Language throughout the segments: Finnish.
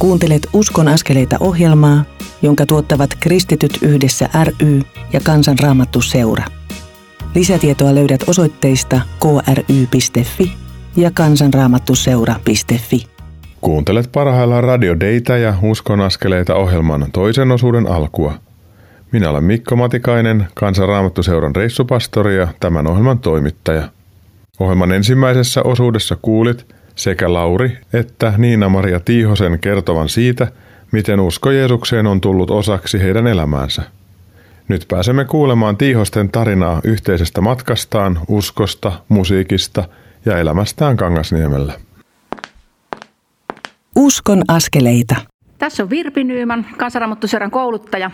Kuuntelet Uskon askeleita ohjelmaa, jonka tuottavat Kristityt yhdessä ry ja Kansanraamattu seura. Lisätietoa löydät osoitteista kry.fi ja kansanraamattuseura.fi. Kuuntelet parhaillaan Radio Deita ja Uskon askeleita ohjelman toisen osuuden alkua. Minä olen Mikko Matikainen, Kansanraamattuseuran reissupastori ja tämän ohjelman toimittaja. Ohjelman ensimmäisessä osuudessa kuulit – sekä Lauri että Niina-Maria Tiihosen kertovan siitä, miten usko Jeesukseen on tullut osaksi heidän elämäänsä. Nyt pääsemme kuulemaan Tiihosten tarinaa yhteisestä matkastaan, uskosta, musiikista ja elämästään Kangasniemellä. Uskon askeleita. Tässä on Virpi Nyyman, kansanramottuseuran kouluttaja.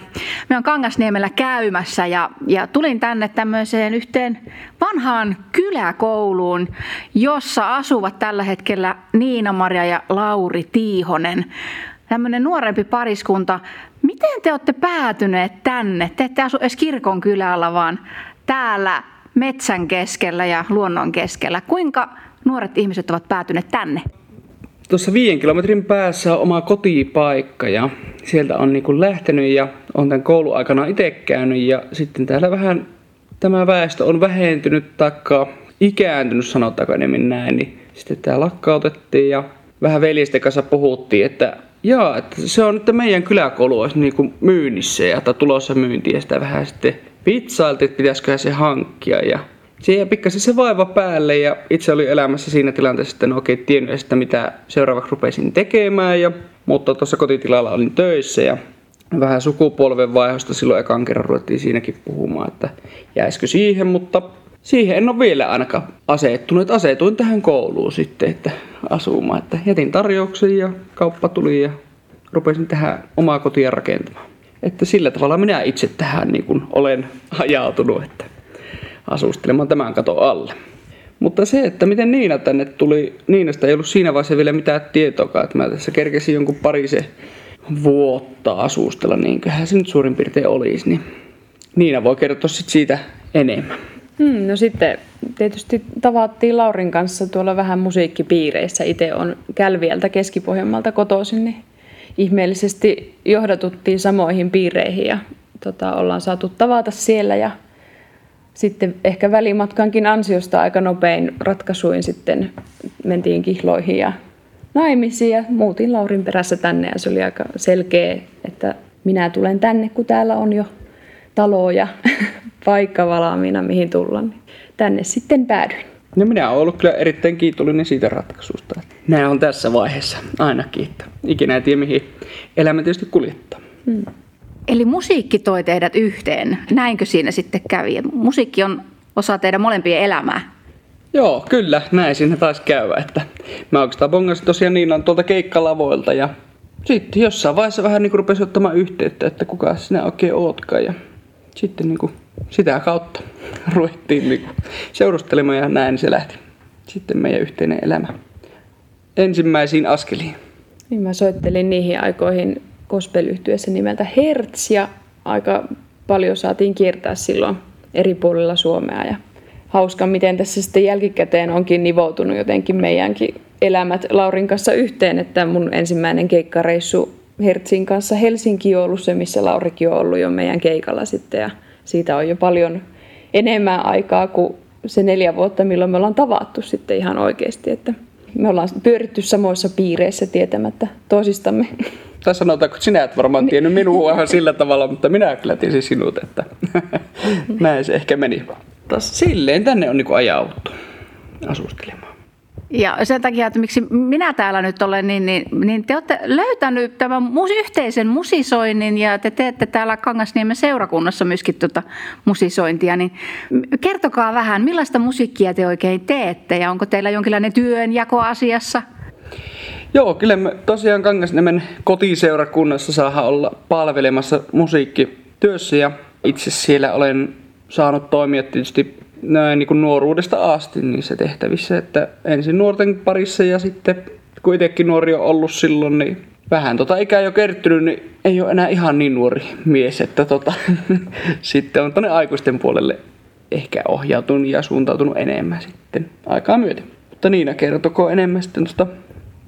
Me on Kangasniemellä käymässä ja, ja tulin tänne tämmöiseen yhteen vanhaan kyläkouluun, jossa asuvat tällä hetkellä Niina-Maria ja Lauri Tiihonen. Tämmöinen nuorempi pariskunta. Miten te olette päätyneet tänne? Te ette asu edes kirkon kylällä, vaan täällä metsän keskellä ja luonnon keskellä. Kuinka nuoret ihmiset ovat päätyneet tänne? Tuossa viiden kilometrin päässä on oma kotipaikka ja sieltä on niin lähtenyt ja on tämän kouluaikana itse käynyt ja sitten täällä vähän tämä väestö on vähentynyt taikka ikääntynyt sanotaanko enemmän näin, niin sitten tämä lakkautettiin ja vähän veljesten kanssa puhuttiin, että Joo, että se on, että meidän kyläkoulu olisi niin kuin myynnissä ja tulossa myyntiin ja sitä vähän sitten vitsailtiin, että pitäisiköhän se hankkia ja siihen pikkasen se vaiva päälle ja itse oli elämässä siinä tilanteessa, että en oikein tiennyt sitä, mitä seuraavaksi rupesin tekemään. Ja, mutta tuossa kotitilalla olin töissä ja vähän sukupolven vaihosta silloin ekan kerran ruvettiin siinäkin puhumaan, että jäisikö siihen, mutta siihen en ole vielä ainakaan asettunut. Että asetuin tähän kouluun sitten, että asumaan. Että jätin tarjouksen ja kauppa tuli ja rupesin tähän omaa kotia rakentamaan. Että sillä tavalla minä itse tähän niin kuin olen ajautunut, että asustelemaan tämän katon alle. Mutta se, että miten Niina tänne tuli, Niinasta ei ollut siinä vaiheessa vielä mitään tietoa, että mä tässä kerkesin jonkun parisen vuotta asustella, niin kyllähän se nyt suurin piirtein olisi, niin Niina voi kertoa sit siitä enemmän. Hmm, no sitten tietysti tavattiin Laurin kanssa tuolla vähän musiikkipiireissä. Itse on Kälviältä Keski-Pohjanmaalta kotoisin, niin ihmeellisesti johdatuttiin samoihin piireihin ja tota, ollaan saatu tavata siellä ja sitten ehkä välimatkankin ansiosta aika nopein ratkaisuin sitten mentiin kihloihin ja naimisiin ja muutin Laurin perässä tänne ja se oli aika selkeä, että minä tulen tänne, kun täällä on jo talo ja paikka valaamina, mihin tulla. Niin tänne sitten päädyin. No minä olen ollut kyllä erittäin kiitollinen siitä ratkaisusta. Nämä on tässä vaiheessa ainakin, että ikinä ei tiedä mihin elämä tietysti kuljettaa. Hmm. Eli musiikki toi teidät yhteen. Näinkö siinä sitten kävi? Musiikki on osa teidän molempien elämää. Joo, kyllä, näin siinä taisi käydä. Että mä oikeastaan bongasin tosiaan Niinan tuolta keikkalavoilta ja sitten jossain vaiheessa vähän niin rupesi ottamaan yhteyttä, että kuka sinä oikein ootkaan. Ja sitten niin kuin sitä kautta ruvettiin niin kuin seurustelemaan ja näin se lähti. Sitten meidän yhteinen elämä ensimmäisiin askeliin. Niin mä soittelin niihin aikoihin gospel nimeltä Hertz ja aika paljon saatiin kiertää silloin eri puolilla Suomea ja hauska, miten tässä sitten jälkikäteen onkin nivoutunut jotenkin meidänkin elämät Laurin kanssa yhteen, että mun ensimmäinen keikkareissu Hertzin kanssa Helsinki on ollut se, missä Laurikin on ollut jo meidän keikalla sitten ja siitä on jo paljon enemmän aikaa kuin se neljä vuotta, milloin me ollaan tavattu sitten ihan oikeasti, että me ollaan pyöritty samoissa piireissä tietämättä toisistamme. Tai sanotaanko, että sinä et varmaan tiennyt minua ihan sillä tavalla, mutta minä kyllä tiesin sinut, että näin se ehkä meni. Taas silleen tänne on niin ajauttu asustelemaan. Ja sen takia, että miksi minä täällä nyt olen, niin, niin, niin te olette löytänyt tämän yhteisen musisoinnin ja te teette täällä Kangasniemen seurakunnassa myöskin tuota musisointia. Niin kertokaa vähän, millaista musiikkia te oikein teette ja onko teillä jonkinlainen työnjako asiassa? Joo, kyllä me tosiaan Kangasniemen kotiseurakunnassa saadaan olla palvelemassa musiikkityössä ja itse siellä olen saanut toimia tietysti näin niin kuin nuoruudesta asti niissä tehtävissä, että ensin nuorten parissa ja sitten kun itsekin nuori on ollut silloin, niin vähän tota ikää jo kertynyt, niin ei ole enää ihan niin nuori mies, että tota, sitten on tuonne aikuisten puolelle ehkä ohjautunut ja suuntautunut enemmän sitten aikaa myöten. Mutta Niina kertoko enemmän sitten tuosta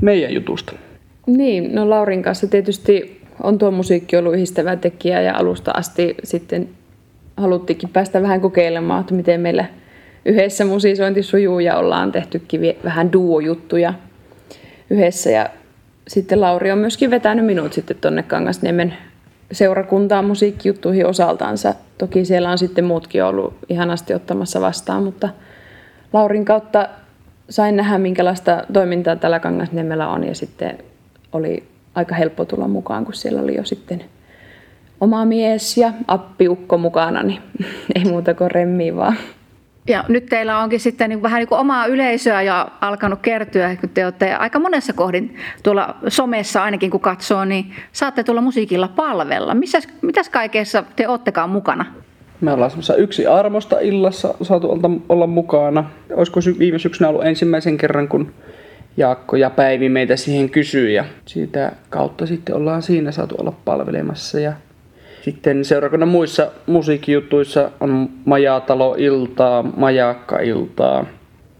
meidän jutusta. Niin, no Laurin kanssa tietysti on tuo musiikki ollut yhdistävä tekijä ja alusta asti sitten haluttiinkin päästä vähän kokeilemaan, että miten meillä yhdessä musiisointi sujuu ja ollaan tehtykin vähän duo-juttuja yhdessä ja sitten Lauri on myöskin vetänyt minut sitten tuonne Kangasniemen seurakuntaan musiikkijuttuihin osaltaansa. Toki siellä on sitten muutkin ollut ihanasti ottamassa vastaan, mutta Laurin kautta sain nähdä, minkälaista toimintaa tällä Kangasniemellä on ja sitten oli aika helppo tulla mukaan, kun siellä oli jo sitten oma mies ja appiukko mukana, niin ei muuta kuin remmiä vaan. Ja nyt teillä onkin sitten niin vähän niin kuin omaa yleisöä ja alkanut kertyä, kun te olette aika monessa kohdin tuolla somessa ainakin kun katsoo, niin saatte tuolla musiikilla palvella. Missäs, mitäs kaikessa te oottekaan mukana? Me ollaan semmoisessa yksi armosta illassa saatu olla mukana. Olisiko viime syksynä ollut ensimmäisen kerran, kun Jaakko ja Päivi meitä siihen kysyi ja siitä kautta sitten ollaan siinä saatu olla palvelemassa. Ja sitten seurakunnan muissa musiikkijuttuissa on Majatalo-iltaa, Majakka-iltaa,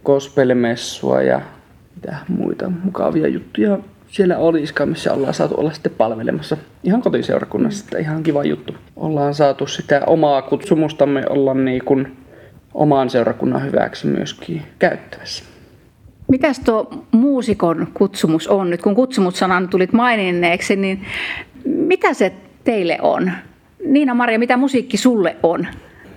gospelmessua ja mitä muita mukavia juttuja siellä olisikaan, missä ollaan saatu olla sitten palvelemassa ihan kotiseurakunnassa. Että ihan kiva juttu. Ollaan saatu sitä omaa kutsumustamme olla niin kuin oman seurakunnan hyväksi myöskin käyttävässä. Mitäs tuo muusikon kutsumus on nyt? Kun kutsumussanan tulit maininneeksi, niin mitä se teille on? Niina Maria, mitä musiikki sulle on?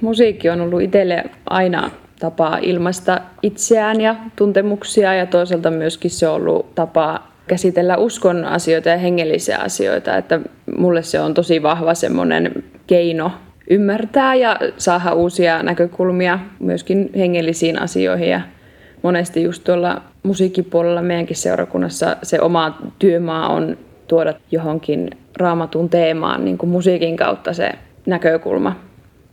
Musiikki on ollut itselle aina tapa ilmaista itseään ja tuntemuksia ja toisaalta myöskin se on ollut tapa käsitellä uskon asioita ja hengellisiä asioita. Että mulle se on tosi vahva semmoinen keino ymmärtää ja saada uusia näkökulmia myöskin hengellisiin asioihin. Ja monesti just tuolla musiikkipuolella meidänkin seurakunnassa se oma työmaa on tuoda johonkin raamatun teemaan niin kuin musiikin kautta se näkökulma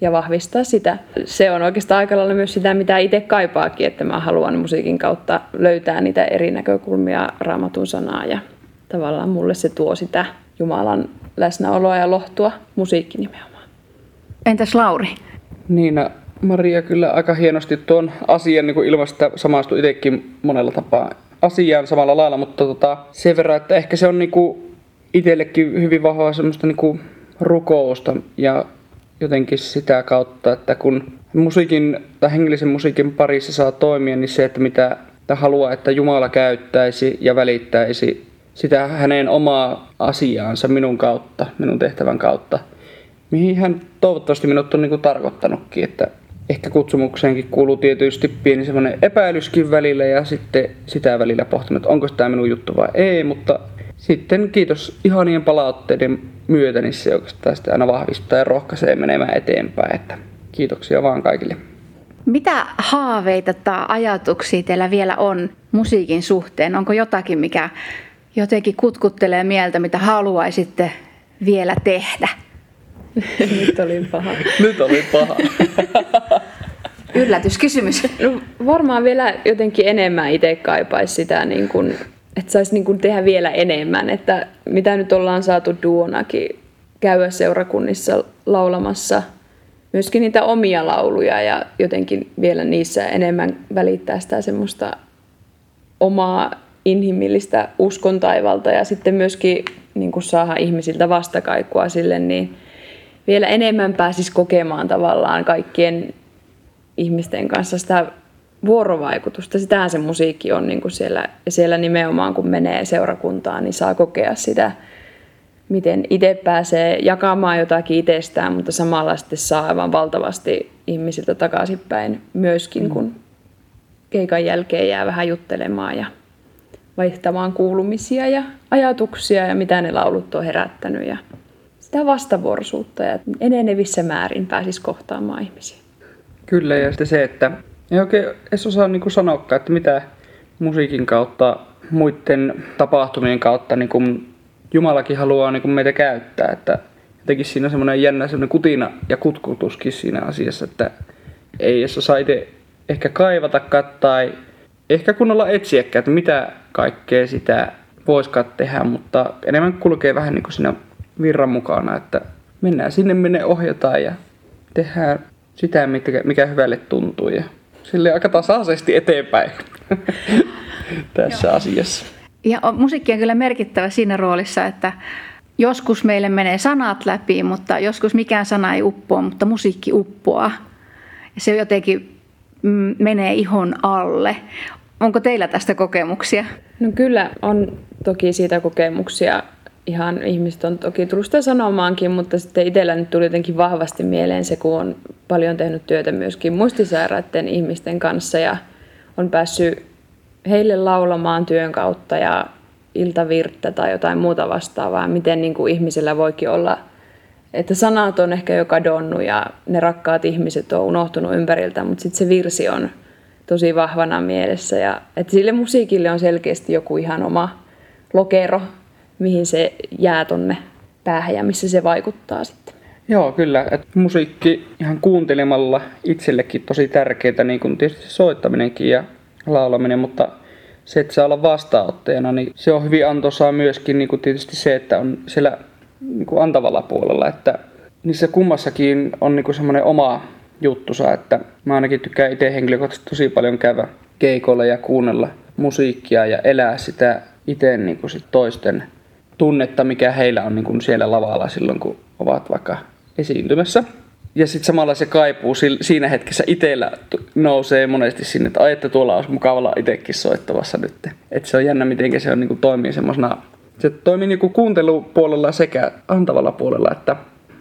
ja vahvistaa sitä. Se on oikeastaan aika lailla myös sitä, mitä itse kaipaakin, että mä haluan musiikin kautta löytää niitä eri näkökulmia raamatun sanaa ja tavallaan mulle se tuo sitä Jumalan läsnäoloa ja lohtua musiikki nimenomaan. Entäs Lauri? Niin, Maria kyllä aika hienosti tuon asian niin ilmaista samastui itsekin monella tapaa asiaan samalla lailla, mutta tota, sen verran, että ehkä se on niin kuin itsellekin hyvin vahvaa semmoista niin kuin rukousta ja jotenkin sitä kautta, että kun musiikin tai hengellisen musiikin parissa saa toimia, niin se, että mitä haluaa, että Jumala käyttäisi ja välittäisi sitä hänen omaa asiaansa minun kautta, minun tehtävän kautta, mihin hän toivottavasti minut on niin kuin tarkoittanutkin, että ehkä kutsumukseenkin kuuluu tietysti pieni semmoinen epäilyskin välillä ja sitten sitä välillä pohtinut, että onko tämä minun juttu vai ei, mutta sitten kiitos ihanien palautteiden myötä, niin se oikeastaan sitä aina vahvistaa ja rohkaisee menemään eteenpäin. Että kiitoksia vaan kaikille. Mitä haaveita tai ajatuksia teillä vielä on musiikin suhteen? Onko jotakin, mikä jotenkin kutkuttelee mieltä, mitä haluaisitte vielä tehdä? Nyt oli paha. Nyt oli paha. Yllätyskysymys. No, varmaan vielä jotenkin enemmän itse kaipaisi sitä niin kuin että saisi niin kuin tehdä vielä enemmän, että mitä nyt ollaan saatu duonakin käydä seurakunnissa laulamassa myöskin niitä omia lauluja ja jotenkin vielä niissä enemmän välittää sitä semmoista omaa inhimillistä uskon taivalta ja sitten myöskin niin kuin saada ihmisiltä vastakaikua sille, niin vielä enemmän pääsisi kokemaan tavallaan kaikkien ihmisten kanssa sitä vuorovaikutusta. Sitähän se musiikki on niin kuin siellä, ja siellä nimenomaan kun menee seurakuntaan, niin saa kokea sitä, miten itse pääsee jakamaan jotakin itsestään, mutta samalla sitten saa aivan valtavasti ihmisiltä takaisinpäin myöskin, kun keikan jälkeen jää vähän juttelemaan ja vaihtamaan kuulumisia ja ajatuksia ja mitä ne laulut on herättänyt ja sitä vastavuoroisuutta ja enenevissä määrin pääsisi kohtaamaan ihmisiä. Kyllä ja sitten se, että ei oikein edes osaa niin sanoa, että mitä musiikin kautta, muiden tapahtumien kautta niin Jumalakin haluaa niin kuin meitä käyttää. Että jotenkin siinä on semmoinen jännä semmoinen kutina ja kutkutuskin siinä asiassa, että ei edes osaa itse ehkä kaivatakaan tai ehkä kunnolla etsiäkään, että mitä kaikkea sitä voisikaan tehdä, mutta enemmän kulkee vähän niin kuin siinä virran mukana, että mennään sinne, minne ohjataan ja tehdään sitä, mikä, mikä hyvälle tuntuu. Ja sille aika tasaisesti eteenpäin tässä asiassa. Ja musiikki on kyllä merkittävä siinä roolissa, että joskus meille menee sanat läpi, mutta joskus mikään sana ei uppoa, mutta musiikki uppoaa. Ja se jotenkin mm, menee ihon alle. Onko teillä tästä kokemuksia? No kyllä on toki siitä kokemuksia. Ihan ihmiset on toki tullut sitä sanomaankin, mutta sitten itsellä nyt tuli jotenkin vahvasti mieleen se, kun on paljon tehnyt työtä myöskin muistisairaiden ihmisten kanssa ja on päässyt heille laulamaan työn kautta ja iltavirttä tai jotain muuta vastaavaa, miten niin kuin ihmisellä voikin olla, että sanat on ehkä jo kadonnut ja ne rakkaat ihmiset on unohtunut ympäriltä, mutta sitten se virsi on tosi vahvana mielessä. Ja että sille musiikille on selkeästi joku ihan oma lokero, mihin se jää tonne päähän ja missä se vaikuttaa sitten. Joo, kyllä. Et musiikki ihan kuuntelemalla itsellekin tosi tärkeää, niin kuin tietysti soittaminenkin ja laulaminen, mutta se, että saa olla vastaanottajana, niin se on hyvin antoisaa myöskin niin kuin tietysti se, että on siellä niin kuin antavalla puolella, että niissä kummassakin on niin kuin semmoinen oma juttusa, että mä ainakin tykkään itse henkilökohtaisesti tosi paljon käydä keikolla ja kuunnella musiikkia ja elää sitä itse niin kuin sit toisten tunnetta, mikä heillä on niin kuin siellä lavalla silloin, kun ovat vaikka esiintymässä ja sitten samalla se kaipuu siinä hetkessä itsellä nousee monesti sinne, että ai, että tuolla olisi mukavalla itsekin soittavassa nyt. Että se on jännä, miten se on, niin kuin, toimii semmoisena, se toimii niin kuin kuuntelupuolella sekä antavalla puolella, että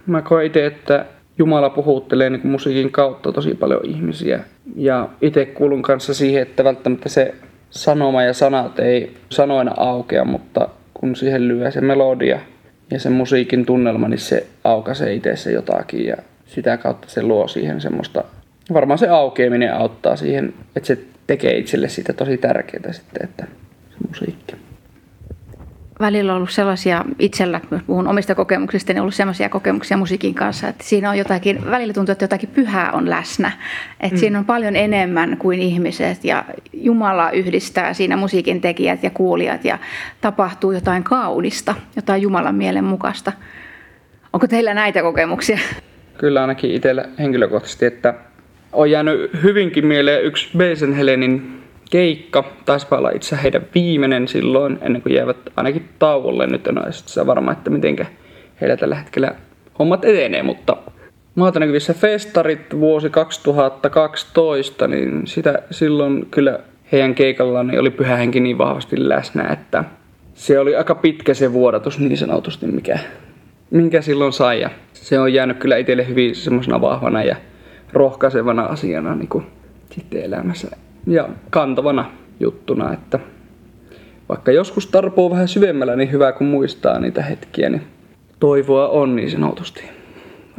mä koen itse, että Jumala puhuttelee niin musiikin kautta tosi paljon ihmisiä. Ja itse kuulun kanssa siihen, että välttämättä se sanoma ja sanat ei sanoina aukea, mutta kun siihen lyö se melodia ja se musiikin tunnelma, niin se aukaisee itse jotakin. Ja sitä kautta se luo siihen semmoista, varmaan se aukeaminen auttaa siihen, että se tekee itselle siitä tosi tärkeää sitten, että se musiikki. Välillä on ollut sellaisia itsellä, jos puhun omista kokemuksista, niin ollut sellaisia kokemuksia musiikin kanssa, että siinä on jotakin, välillä tuntuu, että jotakin pyhää on läsnä. Että mm. siinä on paljon enemmän kuin ihmiset ja Jumala yhdistää siinä musiikin tekijät ja kuulijat ja tapahtuu jotain kaunista, jotain Jumalan mielen mukaista. Onko teillä näitä kokemuksia? kyllä ainakin itsellä henkilökohtaisesti, että on jäänyt hyvinkin mieleen yksi Beisen Helenin keikka. Taisi olla itse heidän viimeinen silloin, ennen kuin jäävät ainakin tauolle. Nyt en ole sitä varma, että miten heillä tällä hetkellä hommat etenee, mutta Maata näkyvissä festarit vuosi 2012, niin sitä silloin kyllä heidän keikallaan niin oli pyhä henki niin vahvasti läsnä, että se oli aika pitkä se vuodatus niin sanotusti, mikä minkä silloin sai. Ja se on jäänyt kyllä itselle hyvin semmoisena vahvana ja rohkaisevana asiana niin kuin sitten elämässä. Ja kantavana juttuna, että vaikka joskus tarpoo vähän syvemmällä, niin hyvä kun muistaa niitä hetkiä, niin toivoa on niin sanotusti.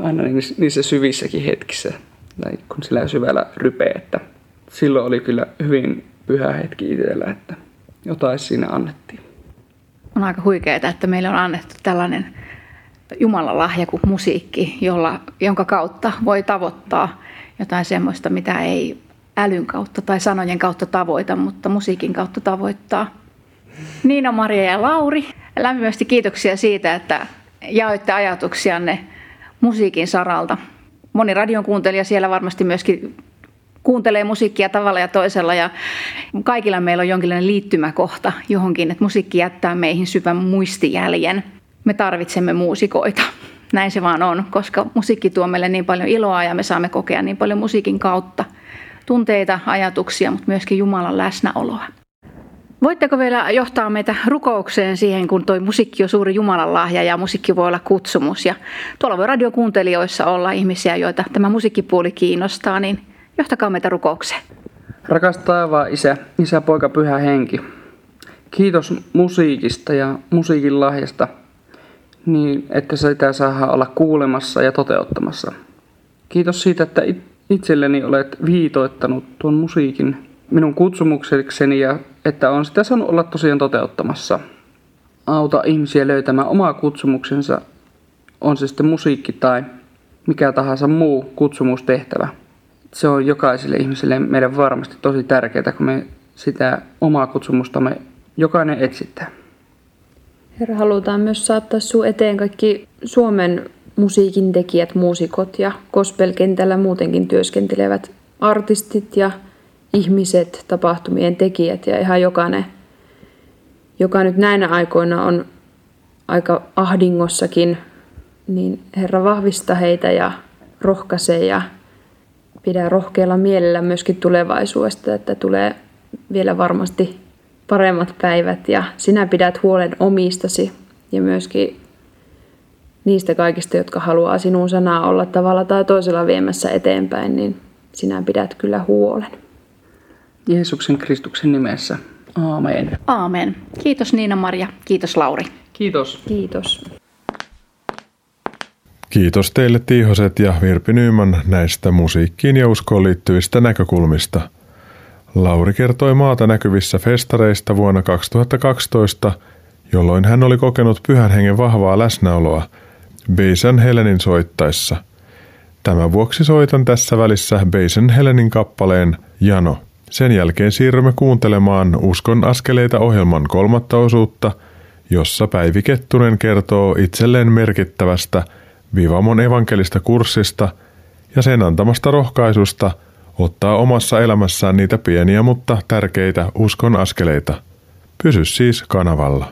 Aina niissä syvissäkin hetkissä, tai kun sillä syvällä rypee, että silloin oli kyllä hyvin pyhä hetki itsellä, että jotain siinä annettiin. On aika huikeaa, että meille on annettu tällainen Jumalan lahja kuin musiikki, jolla, jonka kautta voi tavoittaa jotain semmoista, mitä ei älyn kautta tai sanojen kautta tavoita, mutta musiikin kautta tavoittaa. Niina, Maria ja Lauri, lämpimästi kiitoksia siitä, että jaoitte ajatuksianne musiikin saralta. Moni radion kuuntelija siellä varmasti myöskin kuuntelee musiikkia tavalla ja toisella ja kaikilla meillä on jonkinlainen liittymäkohta johonkin, että musiikki jättää meihin syvän muistijäljen – me tarvitsemme muusikoita. Näin se vaan on, koska musiikki tuo meille niin paljon iloa ja me saamme kokea niin paljon musiikin kautta tunteita, ajatuksia, mutta myöskin Jumalan läsnäoloa. Voitteko vielä johtaa meitä rukoukseen siihen, kun tuo musiikki on suuri Jumalan lahja ja musiikki voi olla kutsumus. Ja tuolla voi radiokuuntelijoissa olla ihmisiä, joita tämä musiikkipuoli kiinnostaa, niin johtakaa meitä rukoukseen. Rakas taivaan isä, isä, poika, pyhä henki. Kiitos musiikista ja musiikin lahjasta – niin että sitä saa olla kuulemassa ja toteuttamassa. Kiitos siitä, että itselleni olet viitoittanut tuon musiikin minun kutsumuksekseni ja että on sitä saanut olla tosiaan toteuttamassa. Auta ihmisiä löytämään omaa kutsumuksensa, on se sitten musiikki tai mikä tahansa muu kutsumustehtävä. Se on jokaiselle ihmiselle meidän varmasti tosi tärkeää, kun me sitä omaa kutsumustamme jokainen etsittää. Herra, halutaan myös saattaa sinun eteen kaikki Suomen musiikin tekijät, muusikot ja gospel-kentällä muutenkin työskentelevät artistit ja ihmiset, tapahtumien tekijät ja ihan jokainen, joka nyt näinä aikoina on aika ahdingossakin, niin Herra vahvista heitä ja rohkaisee ja pidä rohkealla mielellä myöskin tulevaisuudesta, että tulee vielä varmasti paremmat päivät. Ja sinä pidät huolen omistasi ja myöskin niistä kaikista, jotka haluaa sinun sanaa olla tavalla tai toisella viemässä eteenpäin, niin sinä pidät kyllä huolen. Jeesuksen Kristuksen nimessä. Aamen. Aamen. Kiitos Niina-Maria. Kiitos Lauri. Kiitos. Kiitos. Kiitos teille Tiihoset ja Virpi Nyyman näistä musiikkiin ja uskoon liittyvistä näkökulmista. Lauri kertoi maata näkyvissä festareista vuonna 2012, jolloin hän oli kokenut pyhän hengen vahvaa läsnäoloa Beisan Helenin soittaessa. Tämän vuoksi soitan tässä välissä Beisan Helenin kappaleen Jano. Sen jälkeen siirrymme kuuntelemaan Uskon askeleita ohjelman kolmatta osuutta, jossa Päivi Kettunen kertoo itselleen merkittävästä – Vivamon evankelista kurssista ja sen antamasta rohkaisusta ottaa omassa elämässään niitä pieniä mutta tärkeitä uskon askeleita. Pysy siis kanavalla.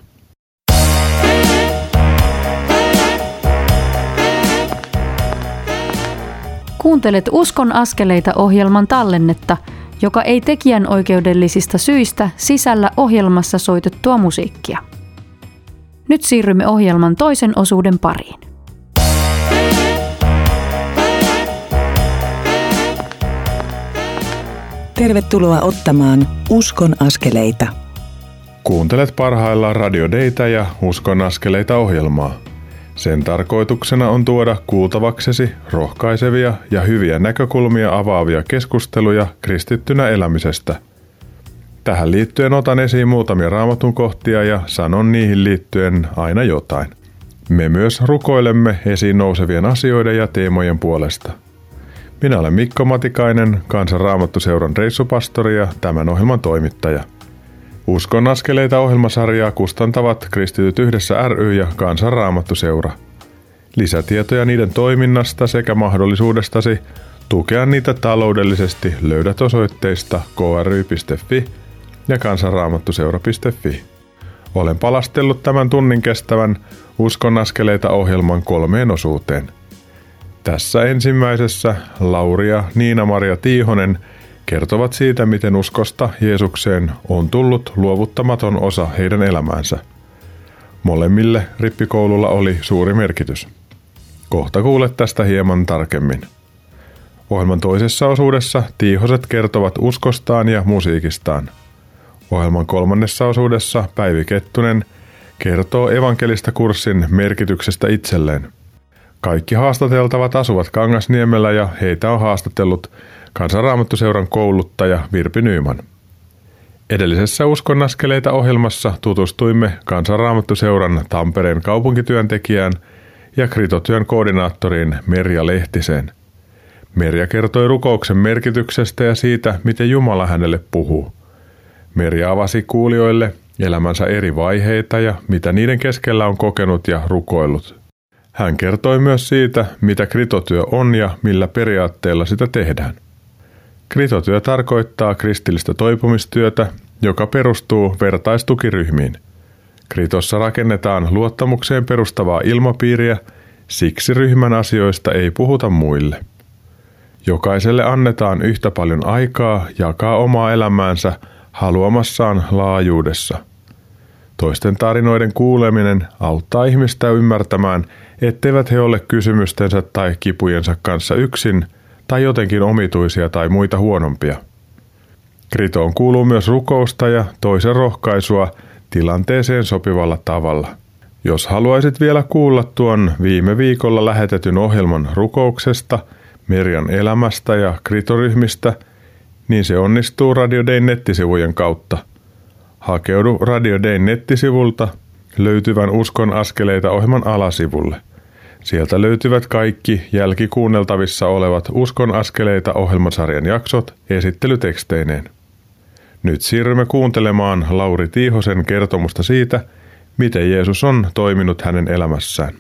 Kuuntelet Uskon askeleita ohjelman tallennetta, joka ei tekijän oikeudellisista syistä sisällä ohjelmassa soitettua musiikkia. Nyt siirrymme ohjelman toisen osuuden pariin. Tervetuloa ottamaan Uskon askeleita. Kuuntelet parhaillaan Radio Deitä ja Uskon askeleita ohjelmaa. Sen tarkoituksena on tuoda kuultavaksesi rohkaisevia ja hyviä näkökulmia avaavia keskusteluja kristittynä elämisestä. Tähän liittyen otan esiin muutamia raamatun kohtia ja sanon niihin liittyen aina jotain. Me myös rukoilemme esiin nousevien asioiden ja teemojen puolesta – minä olen Mikko Matikainen, Kansan Raamattuseuran reissupastori ja tämän ohjelman toimittaja. Uskon askeleita ohjelmasarjaa kustantavat Kristityt yhdessä ry ja Kansan Raamattuseura. Lisätietoja niiden toiminnasta sekä mahdollisuudestasi tukea niitä taloudellisesti löydät osoitteista kry.fi ja kansanraamattuseura.fi. Olen palastellut tämän tunnin kestävän Uskon askeleita ohjelman kolmeen osuuteen – tässä ensimmäisessä Lauri ja Niina-Maria Tiihonen kertovat siitä, miten uskosta Jeesukseen on tullut luovuttamaton osa heidän elämäänsä. Molemmille rippikoululla oli suuri merkitys. Kohta kuulet tästä hieman tarkemmin. Ohjelman toisessa osuudessa Tiihoset kertovat uskostaan ja musiikistaan. Ohjelman kolmannessa osuudessa Päivi Kettunen kertoo evankelista kurssin merkityksestä itselleen – kaikki haastateltavat asuvat Kangasniemellä ja heitä on haastatellut Kansanraamattuseuran kouluttaja Virpi Nyyman. Edellisessä Uskonnaskeleita ohjelmassa tutustuimme Kansanraamattuseuran Tampereen kaupunkityöntekijään ja kritotyön koordinaattoriin Merja Lehtiseen. Merja kertoi rukouksen merkityksestä ja siitä, miten Jumala hänelle puhuu. Merja avasi kuulijoille elämänsä eri vaiheita ja mitä niiden keskellä on kokenut ja rukoillut. Hän kertoi myös siitä, mitä kritotyö on ja millä periaatteella sitä tehdään. Kritotyö tarkoittaa kristillistä toipumistyötä, joka perustuu vertaistukiryhmiin. Kritossa rakennetaan luottamukseen perustavaa ilmapiiriä, siksi ryhmän asioista ei puhuta muille. Jokaiselle annetaan yhtä paljon aikaa jakaa omaa elämäänsä haluamassaan laajuudessa. Toisten tarinoiden kuuleminen auttaa ihmistä ymmärtämään, etteivät he ole kysymystensä tai kipujensa kanssa yksin tai jotenkin omituisia tai muita huonompia. Kritoon kuuluu myös rukousta ja toisen rohkaisua tilanteeseen sopivalla tavalla. Jos haluaisit vielä kuulla tuon viime viikolla lähetetyn ohjelman rukouksesta, Merjan elämästä ja kritoryhmistä, niin se onnistuu Radio Dayn nettisivujen kautta. Hakeudu Radio Dayn nettisivulta löytyvän Uskon askeleita ohjelman alasivulle. Sieltä löytyvät kaikki jälkikuunneltavissa olevat Uskon askeleita ohjelmasarjan jaksot esittelyteksteineen. Nyt siirrymme kuuntelemaan Lauri Tiihosen kertomusta siitä, miten Jeesus on toiminut hänen elämässään.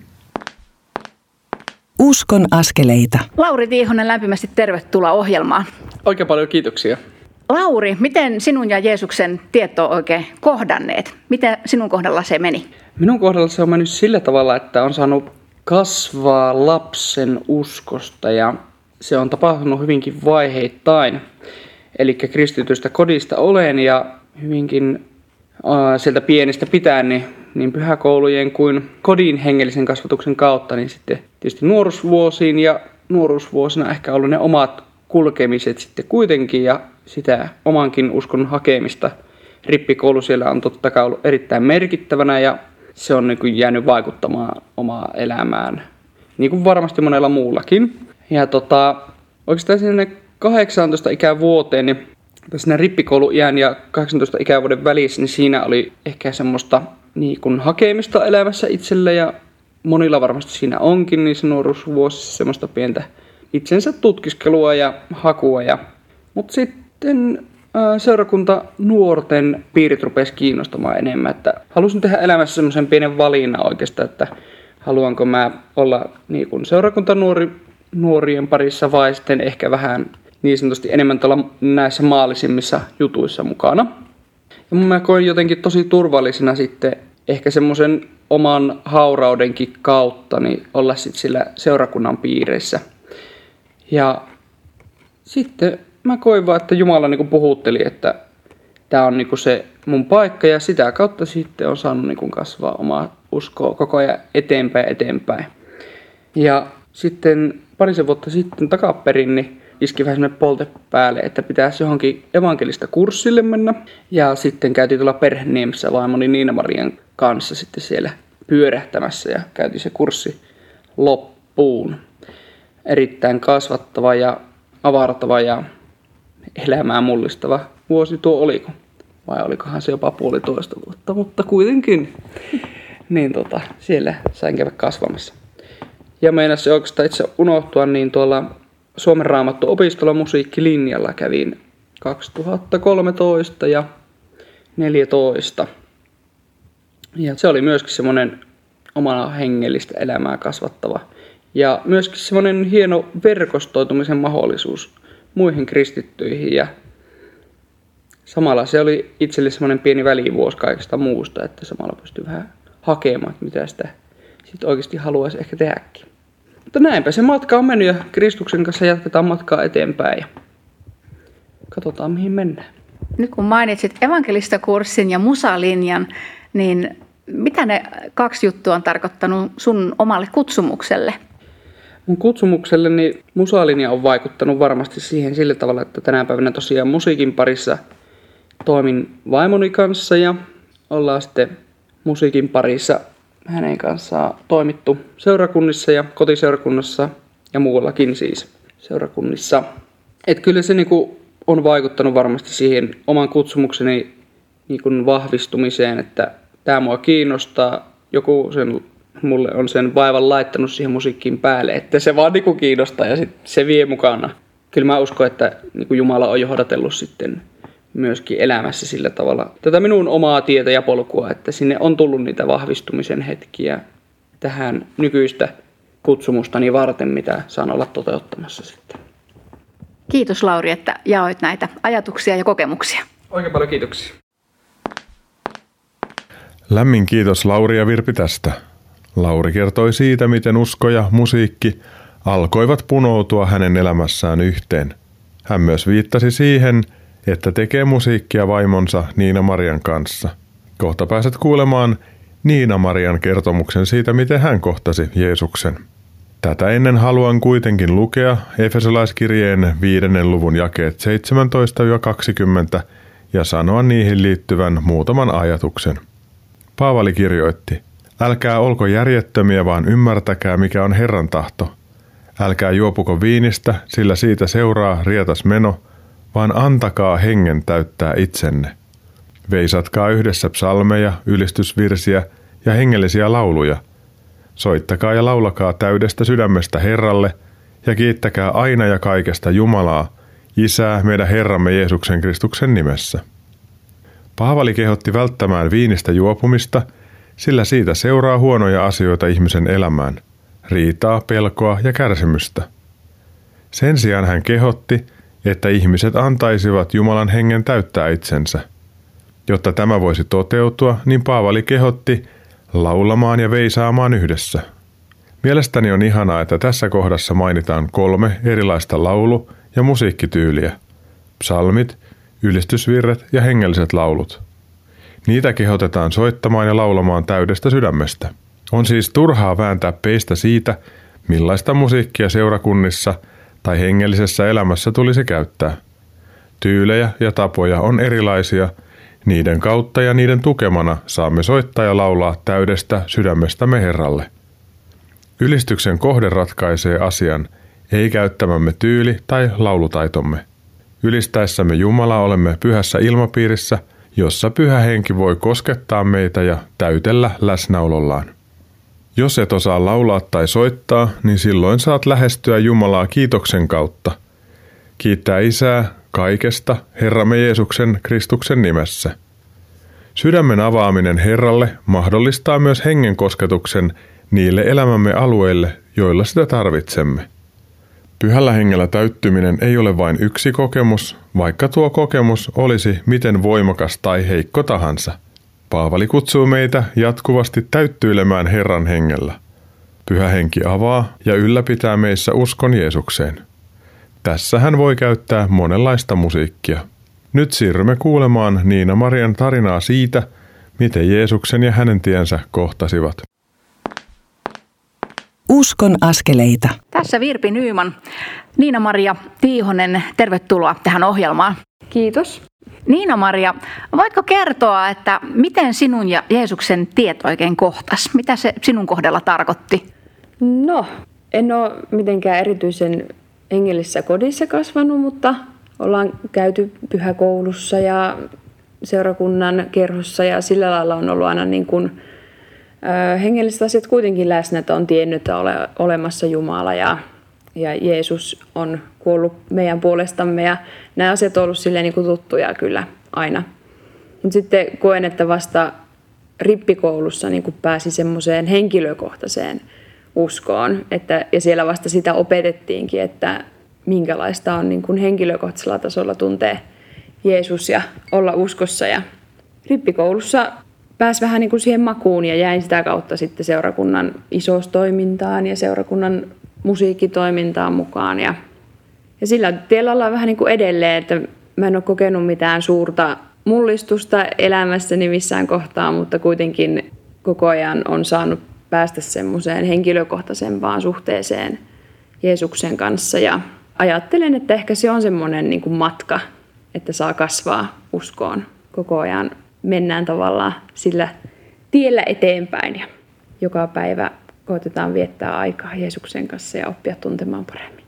Uskon askeleita. Lauri Tiihonen, lämpimästi tervetuloa ohjelmaan. Oikein paljon kiitoksia. Lauri, miten sinun ja Jeesuksen tieto oikein kohdanneet? Miten sinun kohdalla se meni? Minun kohdalla se on mennyt sillä tavalla, että on saanut kasvaa lapsen uskosta ja se on tapahtunut hyvinkin vaiheittain. Eli kristitystä kodista olen ja hyvinkin äh, sieltä pienestä pitäen niin, niin pyhäkoulujen kuin kodin hengellisen kasvatuksen kautta, niin sitten tietysti nuoruusvuosiin ja nuoruusvuosina ehkä ollut ne omat kulkemiset sitten kuitenkin ja sitä omankin uskon hakemista. Rippikoulu siellä on totta kai ollut erittäin merkittävänä ja se on niin kuin jäänyt vaikuttamaan omaa elämään, niin kuin varmasti monella muullakin. Ja tota, oikeastaan sinne 18 ikävuoteen, niin siinä rippikouluiän ja 18 ikävuoden välissä, niin siinä oli ehkä semmoista niin kuin hakemista elämässä itselle ja monilla varmasti siinä onkin niissä nuoruusvuosissa semmoista pientä itsensä tutkiskelua ja hakua. Ja, mutta sitten seurakunta nuorten piirit rupesi kiinnostamaan enemmän, että halusin tehdä elämässä semmoisen pienen valinnan oikeastaan, että haluanko mä olla niin kuin seurakunta nuori, nuorien parissa vai sitten ehkä vähän niin sanotusti enemmän tuolla näissä maallisimmissa jutuissa mukana. Ja mä koin jotenkin tosi turvallisena sitten ehkä semmoisen oman hauraudenkin kautta niin olla sitten sillä seurakunnan piireissä. Ja sitten mä koin vaan, että Jumala niin puhutteli, että tämä on niin se mun paikka ja sitä kautta sitten on saanut niin kasvaa omaa uskoa koko ajan eteenpäin eteenpäin. Ja sitten parisen vuotta sitten takaperin niin iski vähän semmoinen polte päälle, että pitäisi johonkin evankelista kurssille mennä. Ja sitten käytiin tuolla Perheniemessä vaimoni Niina Marian kanssa sitten siellä pyörähtämässä ja käytiin se kurssi loppuun. Erittäin kasvattava ja avartava ja elämää mullistava vuosi tuo oliko. Vai olikohan se jopa puolitoista vuotta, mutta kuitenkin. Niin tota, siellä sain käydä kasvamassa. Ja meinas se oikeastaan itse unohtua, niin tuolla Suomen Raamattu opistolla musiikkilinjalla kävin 2013 ja 2014. Ja se oli myöskin semmoinen omana hengellistä elämää kasvattava. Ja myöskin semmoinen hieno verkostoitumisen mahdollisuus muihin kristittyihin. Ja samalla se oli itselle semmoinen pieni välivuosi kaikesta muusta, että samalla pystyi vähän hakemaan, että mitä sitä sitten oikeasti haluaisi ehkä tehdäkin. Mutta näinpä se matka on mennyt ja Kristuksen kanssa jatketaan matkaa eteenpäin ja katsotaan mihin mennään. Nyt kun mainitsit evankelistakurssin ja musalinjan, niin mitä ne kaksi juttua on tarkoittanut sun omalle kutsumukselle? Mun kutsumukselle niin musalinja on vaikuttanut varmasti siihen sillä tavalla, että tänä päivänä tosiaan musiikin parissa toimin vaimoni kanssa ja ollaan sitten musiikin parissa hänen kanssaan toimittu seurakunnissa ja kotiseurakunnassa ja muuallakin siis seurakunnissa. Et kyllä se niinku on vaikuttanut varmasti siihen oman kutsumukseni niinku vahvistumiseen, että tämä mua kiinnostaa. Joku sen, mulle on sen vaivan laittanut siihen musiikkiin päälle, että se vaan niinku kiinnostaa ja sit se vie mukana. Kyllä mä uskon, että niinku Jumala on johdatellut sitten myöskin elämässä sillä tavalla tätä minun omaa tietä ja polkua, että sinne on tullut niitä vahvistumisen hetkiä tähän nykyistä kutsumustani varten, mitä saan olla toteuttamassa sitten. Kiitos Lauri, että jaoit näitä ajatuksia ja kokemuksia. Oikein paljon kiitoksia. Lämmin kiitos Lauri ja Virpi tästä. Lauri kertoi siitä, miten usko ja musiikki alkoivat punoutua hänen elämässään yhteen. Hän myös viittasi siihen, että tekee musiikkia vaimonsa Niina Marian kanssa. Kohta pääset kuulemaan Niina Marian kertomuksen siitä, miten hän kohtasi Jeesuksen. Tätä ennen haluan kuitenkin lukea Efesolaiskirjeen viidennen luvun jakeet 17-20 ja sanoa niihin liittyvän muutaman ajatuksen. Paavali kirjoitti, Älkää olko järjettömiä, vaan ymmärtäkää, mikä on Herran tahto. Älkää juopuko viinistä, sillä siitä seuraa rietas meno – vaan antakaa hengen täyttää itsenne. Veisatkaa yhdessä psalmeja, ylistysvirsiä ja hengellisiä lauluja. Soittakaa ja laulakaa täydestä sydämestä Herralle ja kiittäkää aina ja kaikesta Jumalaa, Isää meidän Herramme Jeesuksen Kristuksen nimessä. Paavali kehotti välttämään viinistä juopumista, sillä siitä seuraa huonoja asioita ihmisen elämään, riitaa, pelkoa ja kärsimystä. Sen sijaan hän kehotti – että ihmiset antaisivat Jumalan hengen täyttää itsensä. Jotta tämä voisi toteutua, niin Paavali kehotti laulamaan ja veisaamaan yhdessä. Mielestäni on ihanaa, että tässä kohdassa mainitaan kolme erilaista laulu- ja musiikkityyliä. Psalmit, ylistysvirret ja hengelliset laulut. Niitä kehotetaan soittamaan ja laulamaan täydestä sydämestä. On siis turhaa vääntää peistä siitä, millaista musiikkia seurakunnissa tai hengellisessä elämässä tulisi käyttää. Tyylejä ja tapoja on erilaisia, niiden kautta ja niiden tukemana saamme soittaa ja laulaa täydestä sydämestämme Herralle. Ylistyksen kohde ratkaisee asian, ei käyttämämme tyyli tai laulutaitomme. Ylistäessämme Jumala olemme pyhässä ilmapiirissä, jossa pyhä henki voi koskettaa meitä ja täytellä läsnäolollaan. Jos et osaa laulaa tai soittaa, niin silloin saat lähestyä Jumalaa kiitoksen kautta. Kiittää Isää kaikesta Herramme Jeesuksen Kristuksen nimessä. Sydämen avaaminen Herralle mahdollistaa myös hengen kosketuksen niille elämämme alueille, joilla sitä tarvitsemme. Pyhällä hengellä täyttyminen ei ole vain yksi kokemus, vaikka tuo kokemus olisi miten voimakas tai heikko tahansa – Paavali kutsuu meitä jatkuvasti täyttyilemään Herran hengellä. Pyhä henki avaa ja ylläpitää meissä uskon Jeesukseen. Tässä hän voi käyttää monenlaista musiikkia. Nyt siirrymme kuulemaan Niina Marian tarinaa siitä, miten Jeesuksen ja hänen tiensä kohtasivat. Uskon askeleita. Tässä Virpi Nyyman. Niina-Maria Tiihonen, tervetuloa tähän ohjelmaan. Kiitos. Niina-Maria, voitko kertoa, että miten sinun ja Jeesuksen tiet oikein kohtas? Mitä se sinun kohdalla tarkoitti? No, en ole mitenkään erityisen hengellisessä kodissa kasvanut, mutta ollaan käyty pyhäkoulussa ja seurakunnan kerhossa ja sillä lailla on ollut aina niin kuin, hengelliset asiat kuitenkin läsnä, että on tiennyt, että ole olemassa Jumala ja, ja Jeesus on kuollut meidän puolestamme ja nämä asiat on ollut silleen niin tuttuja kyllä aina. Mutta sitten koen, että vasta rippikoulussa niin kuin pääsi semmoiseen henkilökohtaiseen uskoon, että, ja siellä vasta sitä opetettiinkin, että minkälaista on niin kuin henkilökohtaisella tasolla tuntee Jeesus ja olla uskossa. Ja rippikoulussa pääsi vähän niin kuin siihen makuun ja jäin sitä kautta sitten seurakunnan isostoimintaan ja seurakunnan musiikkitoimintaan mukaan. Ja ja sillä tiellä ollaan vähän niin kuin edelleen, että mä en ole kokenut mitään suurta mullistusta elämässäni missään kohtaa, mutta kuitenkin koko ajan on saanut päästä semmoiseen henkilökohtaisempaan suhteeseen Jeesuksen kanssa. Ja ajattelen, että ehkä se on semmoinen niin kuin matka, että saa kasvaa uskoon koko ajan. Mennään tavallaan sillä tiellä eteenpäin ja joka päivä koitetaan viettää aikaa Jeesuksen kanssa ja oppia tuntemaan paremmin.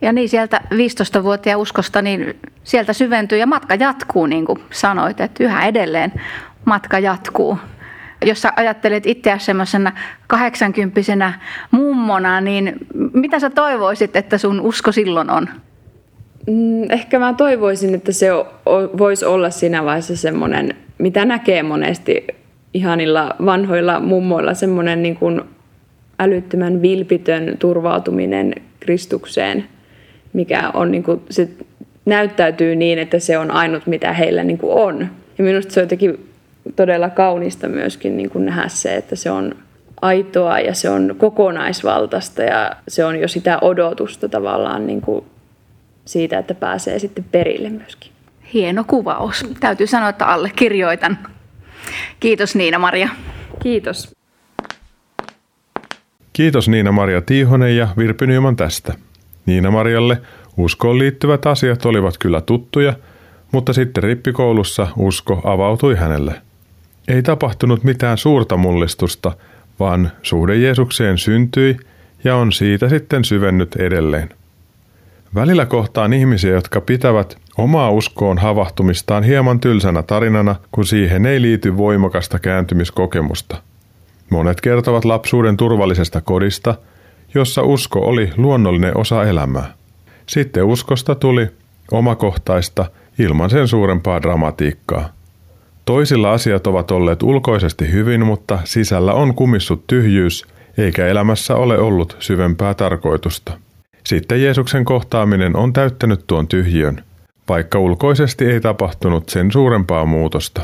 Ja niin sieltä 15-vuotiaan uskosta, niin sieltä syventyy ja matka jatkuu, niin kuin sanoit, että yhä edelleen matka jatkuu. Jos sä ajattelet itseäsi semmoisena 80 mummona, niin mitä sä toivoisit, että sun usko silloin on? Mm, ehkä mä toivoisin, että se voisi olla siinä vaiheessa semmoinen, mitä näkee monesti ihanilla vanhoilla mummoilla, semmoinen niin kuin älyttömän vilpitön turvautuminen Kristukseen – mikä on, niin kuin, se näyttäytyy niin, että se on ainut, mitä heillä niin kuin on. Ja minusta se on jotenkin todella kaunista myöskin niin kuin nähdä se, että se on aitoa ja se on kokonaisvaltaista ja se on jo sitä odotusta tavallaan niin kuin siitä, että pääsee sitten perille myöskin. Hieno kuvaus. Täytyy sanoa, että allekirjoitan. Kiitos Niina-Maria. Kiitos. Kiitos Niina-Maria Tiihonen ja Virpi Nyman tästä. Niina-Marialle uskoon liittyvät asiat olivat kyllä tuttuja, mutta sitten rippikoulussa usko avautui hänelle. Ei tapahtunut mitään suurta mullistusta, vaan suhde Jeesukseen syntyi ja on siitä sitten syvennyt edelleen. Välillä kohtaan ihmisiä, jotka pitävät omaa uskoon havahtumistaan hieman tylsänä tarinana, kun siihen ei liity voimakasta kääntymiskokemusta. Monet kertovat lapsuuden turvallisesta kodista – jossa usko oli luonnollinen osa elämää. Sitten uskosta tuli omakohtaista ilman sen suurempaa dramatiikkaa. Toisilla asiat ovat olleet ulkoisesti hyvin, mutta sisällä on kumissut tyhjyys, eikä elämässä ole ollut syvempää tarkoitusta. Sitten Jeesuksen kohtaaminen on täyttänyt tuon tyhjön, vaikka ulkoisesti ei tapahtunut sen suurempaa muutosta.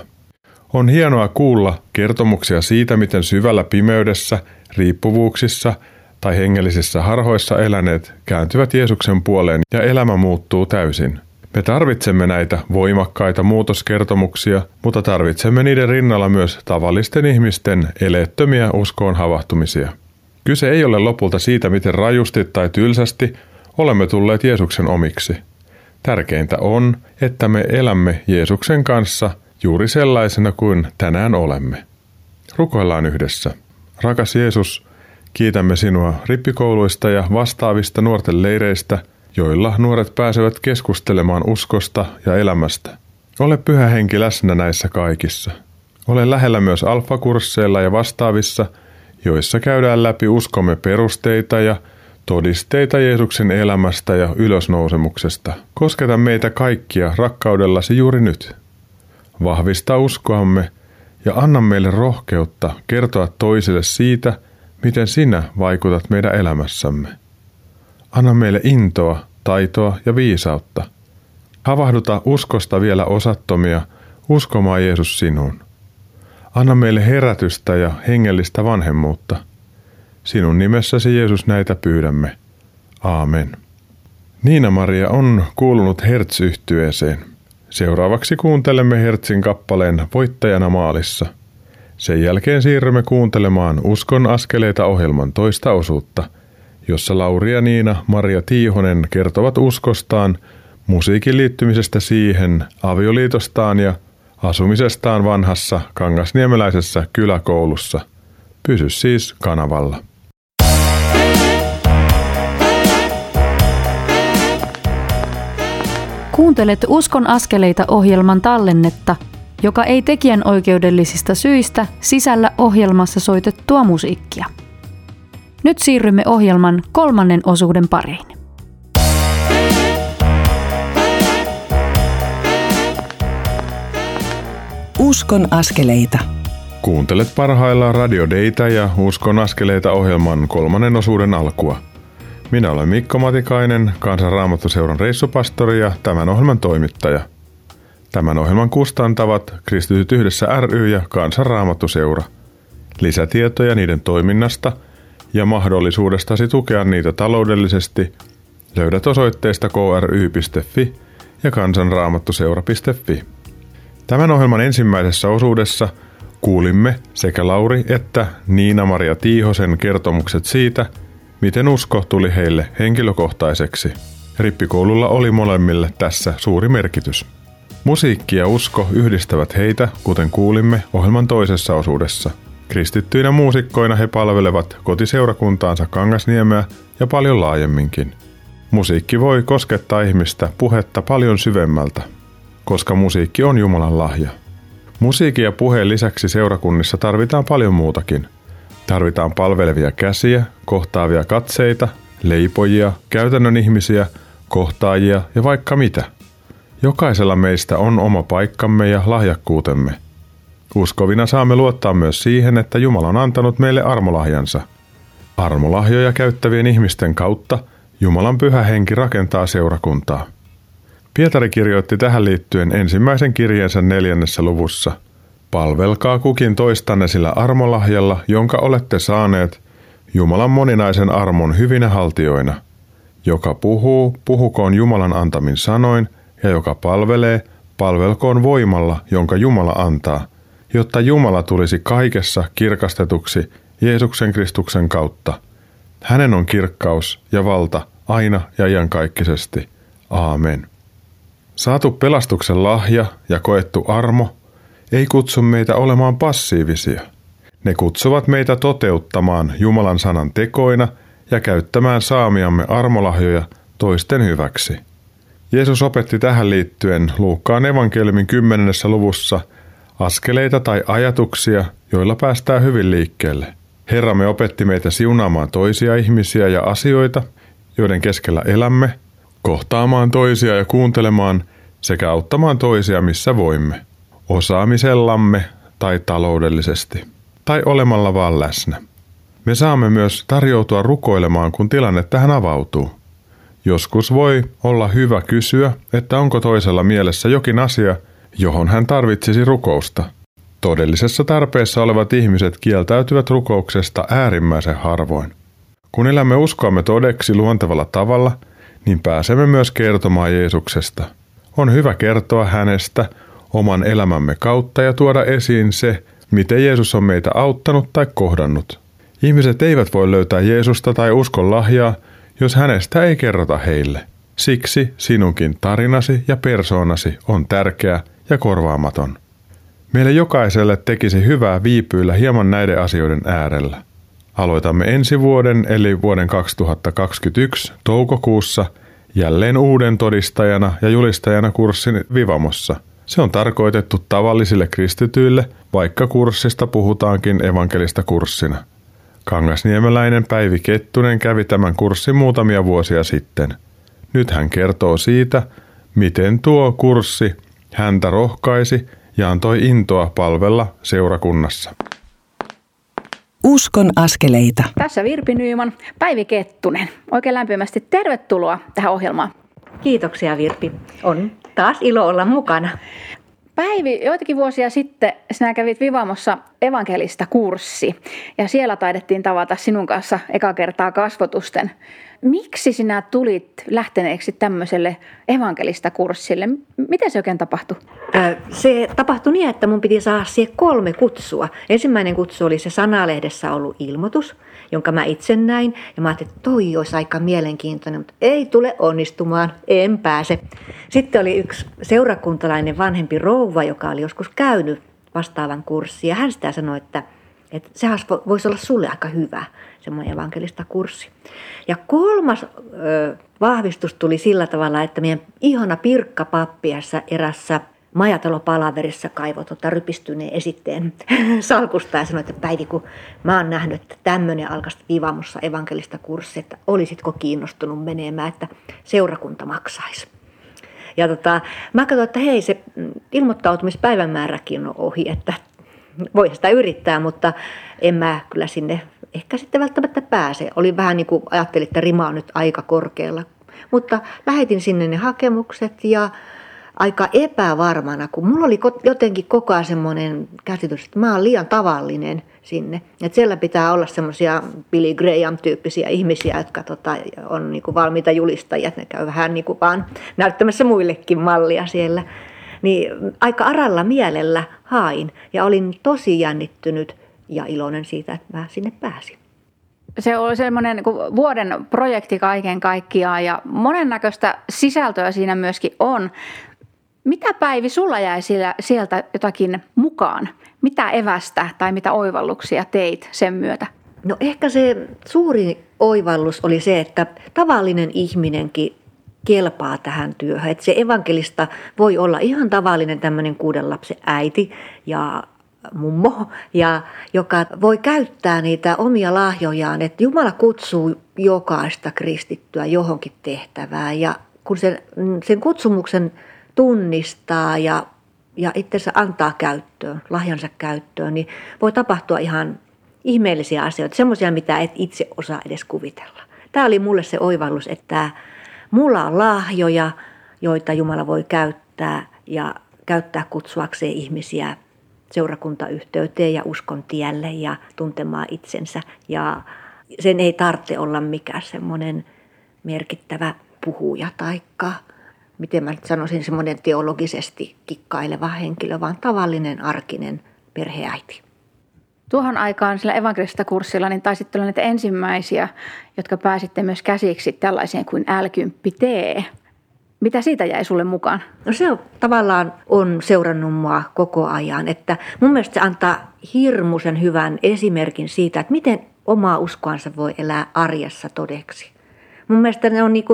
On hienoa kuulla kertomuksia siitä, miten syvällä pimeydessä, riippuvuuksissa tai hengellisissä harhoissa eläneet kääntyvät Jeesuksen puoleen ja elämä muuttuu täysin. Me tarvitsemme näitä voimakkaita muutoskertomuksia, mutta tarvitsemme niiden rinnalla myös tavallisten ihmisten eleettömiä uskoon havahtumisia. Kyse ei ole lopulta siitä, miten rajusti tai tylsästi olemme tulleet Jeesuksen omiksi. Tärkeintä on, että me elämme Jeesuksen kanssa juuri sellaisena kuin tänään olemme. Rukoillaan yhdessä. Rakas Jeesus, kiitämme sinua rippikouluista ja vastaavista nuorten leireistä, joilla nuoret pääsevät keskustelemaan uskosta ja elämästä. Ole pyhä henki läsnä näissä kaikissa. Ole lähellä myös alfakursseilla ja vastaavissa, joissa käydään läpi uskomme perusteita ja todisteita Jeesuksen elämästä ja ylösnousemuksesta. Kosketa meitä kaikkia rakkaudellasi juuri nyt. Vahvista uskoamme ja anna meille rohkeutta kertoa toisille siitä, miten sinä vaikutat meidän elämässämme. Anna meille intoa, taitoa ja viisautta. Havahduta uskosta vielä osattomia uskomaan Jeesus sinuun. Anna meille herätystä ja hengellistä vanhemmuutta. Sinun nimessäsi Jeesus näitä pyydämme. Aamen. Niina-Maria on kuulunut Hertz-yhtyeeseen. Seuraavaksi kuuntelemme Hertzin kappaleen Voittajana maalissa. Sen jälkeen siirrymme kuuntelemaan Uskon askeleita ohjelman toista osuutta, jossa Lauri ja Niina Maria Tiihonen kertovat uskostaan, musiikin liittymisestä siihen, avioliitostaan ja asumisestaan vanhassa kangasniemeläisessä kyläkoulussa. Pysy siis kanavalla. Kuuntelet Uskon askeleita ohjelman tallennetta, joka ei tekijän oikeudellisista syistä sisällä ohjelmassa soitettua musiikkia. Nyt siirrymme ohjelman kolmannen osuuden pariin. Uskon askeleita. Kuuntelet parhaillaan Radio Deita ja Uskon askeleita ohjelman kolmannen osuuden alkua – minä olen Mikko Matikainen, Kansanraamattuseuran reissupastori ja tämän ohjelman toimittaja. Tämän ohjelman kustantavat Kristityt yhdessä ry ja Kansanraamattuseura. Lisätietoja niiden toiminnasta ja mahdollisuudestasi tukea niitä taloudellisesti löydät osoitteesta kry.fi ja kansanraamattuseura.fi. Tämän ohjelman ensimmäisessä osuudessa kuulimme sekä Lauri että Niina-Maria Tiihosen kertomukset siitä – miten usko tuli heille henkilökohtaiseksi. Rippikoululla oli molemmille tässä suuri merkitys. Musiikki ja usko yhdistävät heitä, kuten kuulimme ohjelman toisessa osuudessa. Kristittyinä muusikkoina he palvelevat kotiseurakuntaansa Kangasniemeä ja paljon laajemminkin. Musiikki voi koskettaa ihmistä puhetta paljon syvemmältä, koska musiikki on Jumalan lahja. Musiikin ja puheen lisäksi seurakunnissa tarvitaan paljon muutakin – Tarvitaan palvelevia käsiä, kohtaavia katseita, leipojia, käytännön ihmisiä, kohtaajia ja vaikka mitä. Jokaisella meistä on oma paikkamme ja lahjakkuutemme. Uskovina saamme luottaa myös siihen, että Jumala on antanut meille armolahjansa. Armolahjoja käyttävien ihmisten kautta Jumalan pyhä henki rakentaa seurakuntaa. Pietari kirjoitti tähän liittyen ensimmäisen kirjeensä neljännessä luvussa – Palvelkaa kukin toistanne sillä armolahjalla, jonka olette saaneet Jumalan moninaisen armon hyvinä haltioina. Joka puhuu, puhukoon Jumalan antamin sanoin, ja joka palvelee, palvelkoon voimalla, jonka Jumala antaa, jotta Jumala tulisi kaikessa kirkastetuksi Jeesuksen Kristuksen kautta. Hänen on kirkkaus ja valta aina ja iankaikkisesti. Aamen. Saatu pelastuksen lahja ja koettu armo – ei kutsu meitä olemaan passiivisia. Ne kutsuvat meitä toteuttamaan Jumalan sanan tekoina ja käyttämään saamiamme armolahjoja toisten hyväksi. Jeesus opetti tähän liittyen Luukkaan evankeliumin kymmenennessä luvussa askeleita tai ajatuksia, joilla päästään hyvin liikkeelle. Herramme opetti meitä siunaamaan toisia ihmisiä ja asioita, joiden keskellä elämme, kohtaamaan toisia ja kuuntelemaan sekä auttamaan toisia missä voimme osaamisellamme tai taloudellisesti, tai olemalla vaan läsnä. Me saamme myös tarjoutua rukoilemaan, kun tilanne tähän avautuu. Joskus voi olla hyvä kysyä, että onko toisella mielessä jokin asia, johon hän tarvitsisi rukousta. Todellisessa tarpeessa olevat ihmiset kieltäytyvät rukouksesta äärimmäisen harvoin. Kun elämme uskoamme todeksi luontevalla tavalla, niin pääsemme myös kertomaan Jeesuksesta. On hyvä kertoa hänestä oman elämämme kautta ja tuoda esiin se, miten Jeesus on meitä auttanut tai kohdannut. Ihmiset eivät voi löytää Jeesusta tai uskon lahjaa, jos hänestä ei kerrota heille. Siksi sinunkin tarinasi ja persoonasi on tärkeä ja korvaamaton. Meille jokaiselle tekisi hyvää viipyillä hieman näiden asioiden äärellä. Aloitamme ensi vuoden eli vuoden 2021 toukokuussa jälleen uuden todistajana ja julistajana kurssin Vivamossa. Se on tarkoitettu tavallisille kristityille, vaikka kurssista puhutaankin evankelista kurssina. Kangasniemeläinen Päivi Kettunen kävi tämän kurssin muutamia vuosia sitten. Nyt hän kertoo siitä, miten tuo kurssi häntä rohkaisi ja antoi intoa palvella seurakunnassa. Uskon askeleita. Tässä Virpi Nyyman, Päivi Kettunen. Oikein lämpimästi tervetuloa tähän ohjelmaan. Kiitoksia Virpi. On taas ilo olla mukana. Päivi, joitakin vuosia sitten sinä kävit Vivamossa evankelista kurssi ja siellä taidettiin tavata sinun kanssa eka kertaa kasvotusten. Miksi sinä tulit lähteneeksi tämmöiselle evankelista kurssille? Miten se oikein tapahtui? Se tapahtui niin, että mun piti saada siihen kolme kutsua. Ensimmäinen kutsu oli se sanalehdessä ollut ilmoitus, jonka mä itse näin. Ja mä ajattelin, että toi olisi aika mielenkiintoinen, mutta ei tule onnistumaan, en pääse. Sitten oli yksi seurakuntalainen vanhempi rouva, joka oli joskus käynyt vastaavan kurssin. Ja hän sitä sanoi, että, että sehän voisi olla sulle aika hyvä, semmoinen evankelista kurssi. Ja kolmas ö, vahvistus tuli sillä tavalla, että meidän ihana Pirkka Pappiassa erässä majatalopalaverissa kaivo tota rypistyneen esitteen salkusta ja sanoi, että Päivi, kun mä oon nähnyt, että tämmöinen alkaisi Vivamossa evankelista kurssi, että olisitko kiinnostunut menemään, että seurakunta maksaisi. Ja tota, mä katsoin, että hei, se ilmoittautumispäivämääräkin on ohi, että voi sitä yrittää, mutta en mä kyllä sinne ehkä sitten välttämättä pääse. Oli vähän niin kuin ajattelin, että rima on nyt aika korkealla. Mutta lähetin sinne ne hakemukset ja aika epävarmana, kun mulla oli jotenkin koko ajan semmoinen käsitys, että mä oon liian tavallinen sinne. Että siellä pitää olla semmoisia Billy Graham-tyyppisiä ihmisiä, jotka tota, on niinku valmiita julistajia, ne käy vähän niinku vaan näyttämässä muillekin mallia siellä. Niin aika aralla mielellä hain ja olin tosi jännittynyt ja iloinen siitä, että mä sinne pääsin. Se oli semmoinen niin vuoden projekti kaiken kaikkiaan ja monennäköistä sisältöä siinä myöskin on. Mitä Päivi sulla jäi sieltä jotakin mukaan? Mitä evästä tai mitä oivalluksia teit sen myötä? No ehkä se suuri oivallus oli se, että tavallinen ihminenkin kelpaa tähän työhön. Että se evankelista voi olla ihan tavallinen tämmöinen kuuden lapsen äiti ja mummo, ja joka voi käyttää niitä omia lahjojaan, että Jumala kutsuu jokaista kristittyä johonkin tehtävään ja kun sen, sen kutsumuksen tunnistaa ja, ja itsensä antaa käyttöön, lahjansa käyttöön, niin voi tapahtua ihan ihmeellisiä asioita, semmoisia, mitä et itse osaa edes kuvitella. Tämä oli mulle se oivallus, että mulla on lahjoja, joita Jumala voi käyttää ja käyttää kutsuakseen ihmisiä seurakuntayhteyteen ja uskon tielle ja tuntemaan itsensä. Ja sen ei tarvitse olla mikään semmoinen merkittävä puhuja taikka miten mä nyt sanoisin, semmoinen teologisesti kikkaileva henkilö, vaan tavallinen arkinen perheäiti. Tuohon aikaan sillä evankelisesta kurssilla niin taisitte olla näitä ensimmäisiä, jotka pääsitte myös käsiksi tällaiseen kuin L10T. Mitä siitä jäi sulle mukaan? No se on, tavallaan on seurannut mua koko ajan. Että mun mielestä se antaa hirmuisen hyvän esimerkin siitä, että miten omaa uskoansa voi elää arjessa todeksi. Mun mielestä ne on niin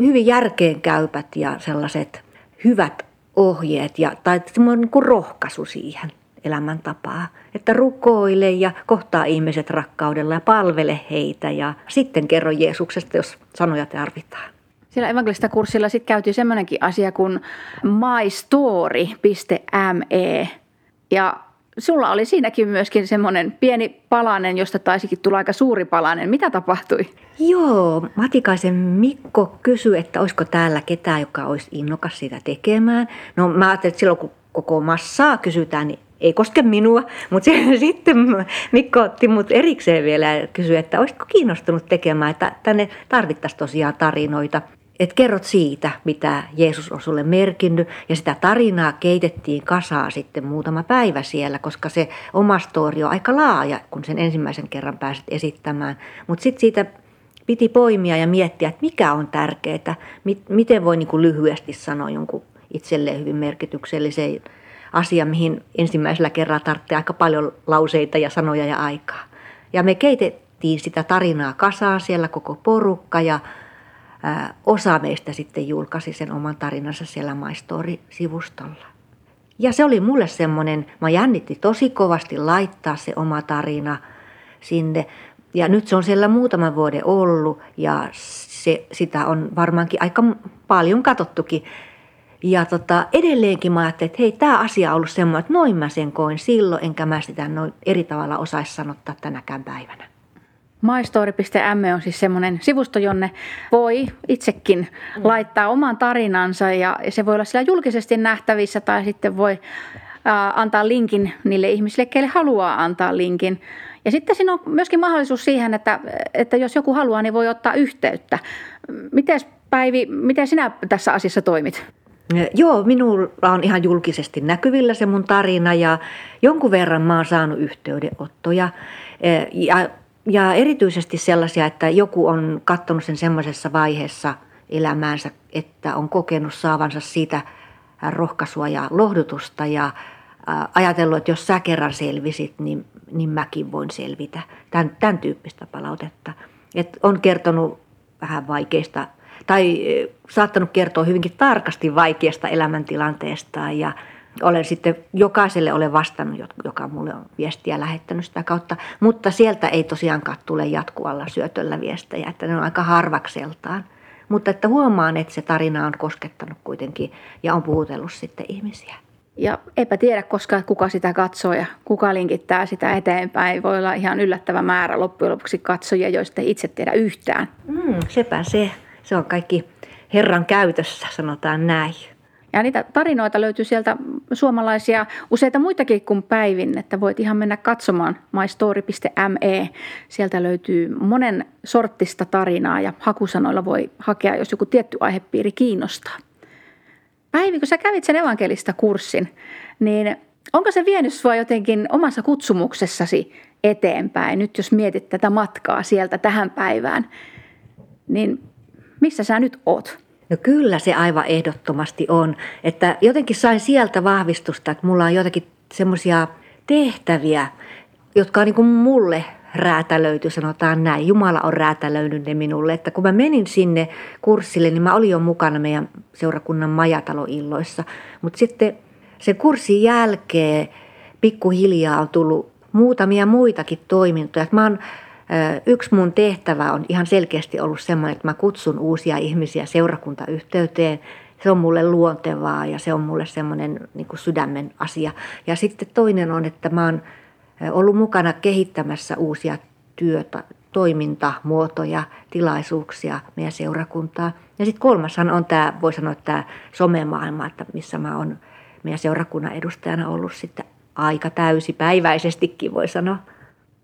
hyvin järkeenkäypät ja sellaiset hyvät ohjeet ja, tai semmoinen niin rohkaisu siihen elämäntapaa. Että rukoile ja kohtaa ihmiset rakkaudella ja palvele heitä ja sitten kerro Jeesuksesta, jos sanoja tarvitaan. Siellä evankelista kurssilla sitten käytiin semmoinenkin asia kuin mystory.me. Ja sulla oli siinäkin myöskin semmoinen pieni palanen, josta taisikin tulla aika suuri palanen. Mitä tapahtui? Joo, Matikaisen Mikko kysyi, että olisiko täällä ketään, joka olisi innokas sitä tekemään. No mä ajattelin, että silloin kun koko massaa kysytään, niin ei koske minua, mutta sitten Mikko otti mut erikseen vielä ja kysyi, että olisitko kiinnostunut tekemään, että tänne tarvittaisiin tosiaan tarinoita. Että kerrot siitä, mitä Jeesus on sulle merkinnyt. Ja sitä tarinaa keitettiin kasaa sitten muutama päivä siellä, koska se oma story on aika laaja, kun sen ensimmäisen kerran pääset esittämään. Mutta sitten siitä piti poimia ja miettiä, että mikä on tärkeää, miten voi niin kuin lyhyesti sanoa jonkun itselleen hyvin merkityksellisen asia, mihin ensimmäisellä kerralla tarvitsee aika paljon lauseita ja sanoja ja aikaa. Ja me keitettiin sitä tarinaa kasaan siellä koko porukka ja osa meistä sitten julkaisi sen oman tarinansa siellä MyStory-sivustolla. Ja se oli mulle semmoinen, mä jännitti tosi kovasti laittaa se oma tarina sinne. Ja nyt se on siellä muutaman vuoden ollut ja se, sitä on varmaankin aika paljon katottukin ja tota, edelleenkin mä ajattelin, että hei, tämä asia on ollut semmoinen, että noin mä sen koin silloin, enkä mä sitä noin eri tavalla osaisi sanottaa tänäkään päivänä. MyStory.me on siis semmoinen sivusto, jonne voi itsekin mm. laittaa oman tarinansa ja se voi olla siellä julkisesti nähtävissä tai sitten voi antaa linkin niille ihmisille, keille haluaa antaa linkin. Ja sitten siinä on myöskin mahdollisuus siihen, että, että jos joku haluaa, niin voi ottaa yhteyttä. Miten Päivi, miten sinä tässä asiassa toimit? Joo, minulla on ihan julkisesti näkyvillä se mun tarina ja jonkun verran mä oon saanut yhteydenottoja. Ja, ja erityisesti sellaisia, että joku on katsonut sen semmoisessa vaiheessa elämäänsä, että on kokenut saavansa siitä rohkaisua ja lohdutusta ja ajatellut, että jos sä kerran selvisit, niin, niin mäkin voin selvitä. Tämän, tämän tyyppistä palautetta. Et on kertonut vähän vaikeista tai saattanut kertoa hyvinkin tarkasti vaikeasta elämäntilanteesta ja olen sitten jokaiselle olen vastannut, joka mulle on viestiä lähettänyt sitä kautta, mutta sieltä ei tosiaankaan tule jatkuvalla syötöllä viestejä, että ne on aika harvakseltaan. Mutta että huomaan, että se tarina on koskettanut kuitenkin ja on puhutellut sitten ihmisiä. Ja eipä tiedä koska kuka sitä katsoo ja kuka linkittää sitä eteenpäin. Voi olla ihan yllättävä määrä loppujen lopuksi katsojia, joista ei itse tiedä yhtään. Mm, sepä se se on kaikki Herran käytössä, sanotaan näin. Ja niitä tarinoita löytyy sieltä suomalaisia, useita muitakin kuin päivin, että voit ihan mennä katsomaan mystory.me. Sieltä löytyy monen sorttista tarinaa ja hakusanoilla voi hakea, jos joku tietty aihepiiri kiinnostaa. Päivi, kun sä kävit sen evankelista kurssin, niin onko se vienyt sua jotenkin omassa kutsumuksessasi eteenpäin? Nyt jos mietit tätä matkaa sieltä tähän päivään, niin missä sä nyt oot? No kyllä se aivan ehdottomasti on. Että jotenkin sain sieltä vahvistusta, että mulla on jotakin semmoisia tehtäviä, jotka on niin kuin mulle räätälöity, sanotaan näin. Jumala on räätälöinyt ne minulle. Että kun mä menin sinne kurssille, niin mä olin jo mukana meidän seurakunnan majataloilloissa. Mutta sitten sen kurssin jälkeen pikkuhiljaa on tullut muutamia muitakin toimintoja. Mä oon Yksi mun tehtävä on ihan selkeästi ollut semmoinen, että mä kutsun uusia ihmisiä seurakuntayhteyteen. Se on mulle luontevaa ja se on mulle semmoinen niin sydämen asia. Ja sitten toinen on, että mä oon ollut mukana kehittämässä uusia työtä, toimintamuotoja, tilaisuuksia meidän seurakuntaa. Ja sitten kolmashan on tämä, voi sanoa, tämä somemaailma, että missä mä oon meidän seurakunnan edustajana ollut sitten aika täysipäiväisestikin, voi sanoa.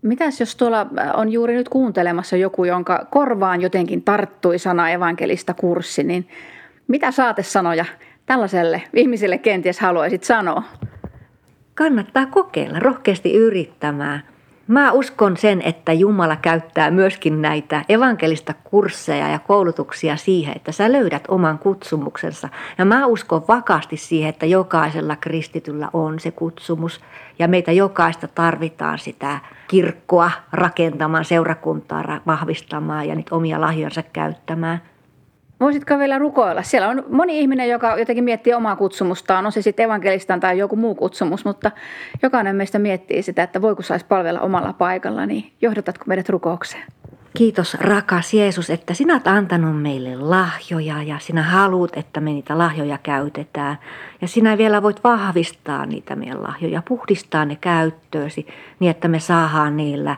Mitäs jos tuolla on juuri nyt kuuntelemassa joku, jonka korvaan jotenkin tarttui sana evankelista kurssi, niin mitä saatesanoja tällaiselle ihmiselle kenties haluaisit sanoa? Kannattaa kokeilla, rohkeasti yrittämään. Mä uskon sen, että Jumala käyttää myöskin näitä evankelista kursseja ja koulutuksia siihen, että sä löydät oman kutsumuksensa. Ja mä uskon vakaasti siihen, että jokaisella kristityllä on se kutsumus ja meitä jokaista tarvitaan sitä kirkkoa rakentamaan, seurakuntaa vahvistamaan ja niitä omia lahjansa käyttämään. Voisitko vielä rukoilla? Siellä on moni ihminen, joka jotenkin miettii omaa kutsumustaan, on se sitten evankelistan tai joku muu kutsumus, mutta jokainen meistä miettii sitä, että voiko saisi palvella omalla paikalla, niin johdatatko meidät rukoukseen? Kiitos rakas Jeesus, että sinä olet antanut meille lahjoja ja sinä haluat, että me niitä lahjoja käytetään. Ja sinä vielä voit vahvistaa niitä meidän lahjoja, puhdistaa ne käyttöösi niin, että me saadaan niillä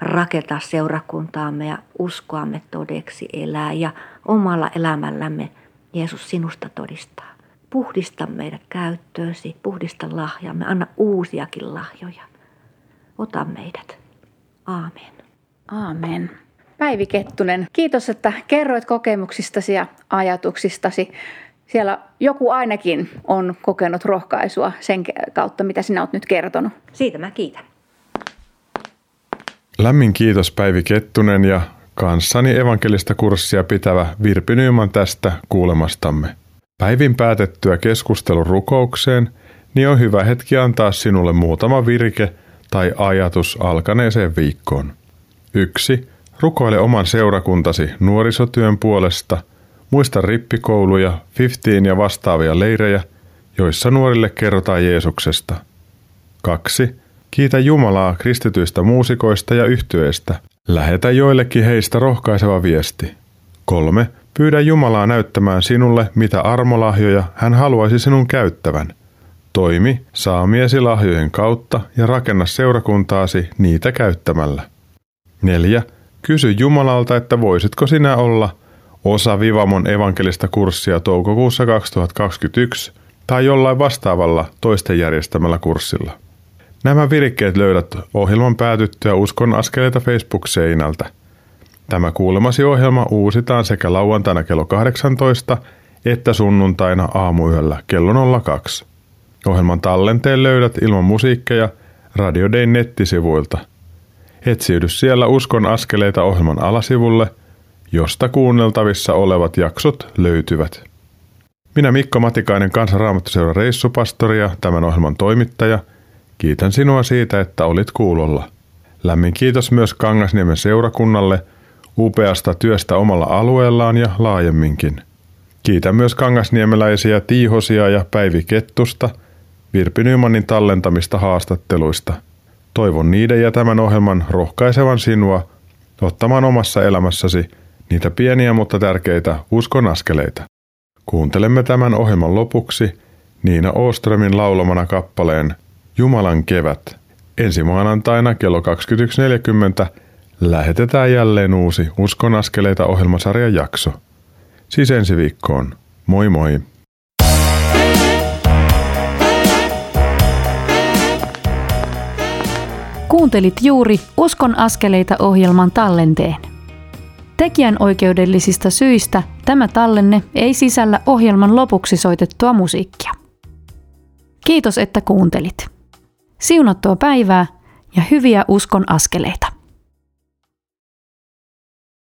rakentaa seurakuntaamme ja uskoamme todeksi elää ja omalla elämällämme Jeesus sinusta todistaa. Puhdista meidät käyttöösi, puhdista lahjamme, anna uusiakin lahjoja. Ota meidät. Aamen. Aamen. Päivi Kettunen, kiitos, että kerroit kokemuksistasi ja ajatuksistasi. Siellä joku ainakin on kokenut rohkaisua sen kautta, mitä sinä olet nyt kertonut. Siitä mä kiitän. Lämmin kiitos Päivi Kettunen ja kanssani evankelista kurssia pitävä Virpi Nyman tästä kuulemastamme. Päivin päätettyä keskustelun rukoukseen, niin on hyvä hetki antaa sinulle muutama virke tai ajatus alkaneeseen viikkoon. 1. Rukoile oman seurakuntasi nuorisotyön puolesta. Muista rippikouluja, 15 ja vastaavia leirejä, joissa nuorille kerrotaan Jeesuksesta. 2. Kiitä Jumalaa kristityistä muusikoista ja yhtyeistä. Lähetä joillekin heistä rohkaiseva viesti. 3. Pyydä Jumalaa näyttämään sinulle, mitä armolahjoja hän haluaisi sinun käyttävän. Toimi saamiesi lahjojen kautta ja rakenna seurakuntaasi niitä käyttämällä. 4. Kysy Jumalalta, että voisitko sinä olla osa Vivamon evankelista kurssia toukokuussa 2021 tai jollain vastaavalla toisten järjestämällä kurssilla. Nämä virikkeet löydät ohjelman päätyttyä Uskon askeleita Facebook-seinältä. Tämä kuulemasi ohjelma uusitaan sekä lauantaina kello 18 että sunnuntaina aamuyöllä kello 02. Ohjelman tallenteen löydät ilman musiikkeja Radio Dayn nettisivuilta – Etsiydy siellä Uskon askeleita ohjelman alasivulle, josta kuunneltavissa olevat jaksot löytyvät. Minä Mikko Matikainen Kansanraamattuseuran reissupastori ja tämän ohjelman toimittaja. Kiitän sinua siitä, että olit kuulolla. Lämmin kiitos myös Kangasniemen seurakunnalle upeasta työstä omalla alueellaan ja laajemminkin. Kiitän myös kangasniemeläisiä Tiihosia ja Päivi Kettusta Virpi Nymanin tallentamista haastatteluista – Toivon niiden ja tämän ohjelman rohkaisevan sinua ottamaan omassa elämässäsi niitä pieniä mutta tärkeitä uskon askeleita. Kuuntelemme tämän ohjelman lopuksi Niina Ooströmin laulamana kappaleen Jumalan kevät. Ensi maanantaina kello 21.40 lähetetään jälleen uusi Uskon askeleita ohjelmasarjan jakso. Siis ensi viikkoon. Moi moi! Kuuntelit juuri Uskon askeleita ohjelman tallenteen. Tekijän oikeudellisista syistä tämä tallenne ei sisällä ohjelman lopuksi soitettua musiikkia. Kiitos, että kuuntelit. Siunattua päivää ja hyviä uskon askeleita.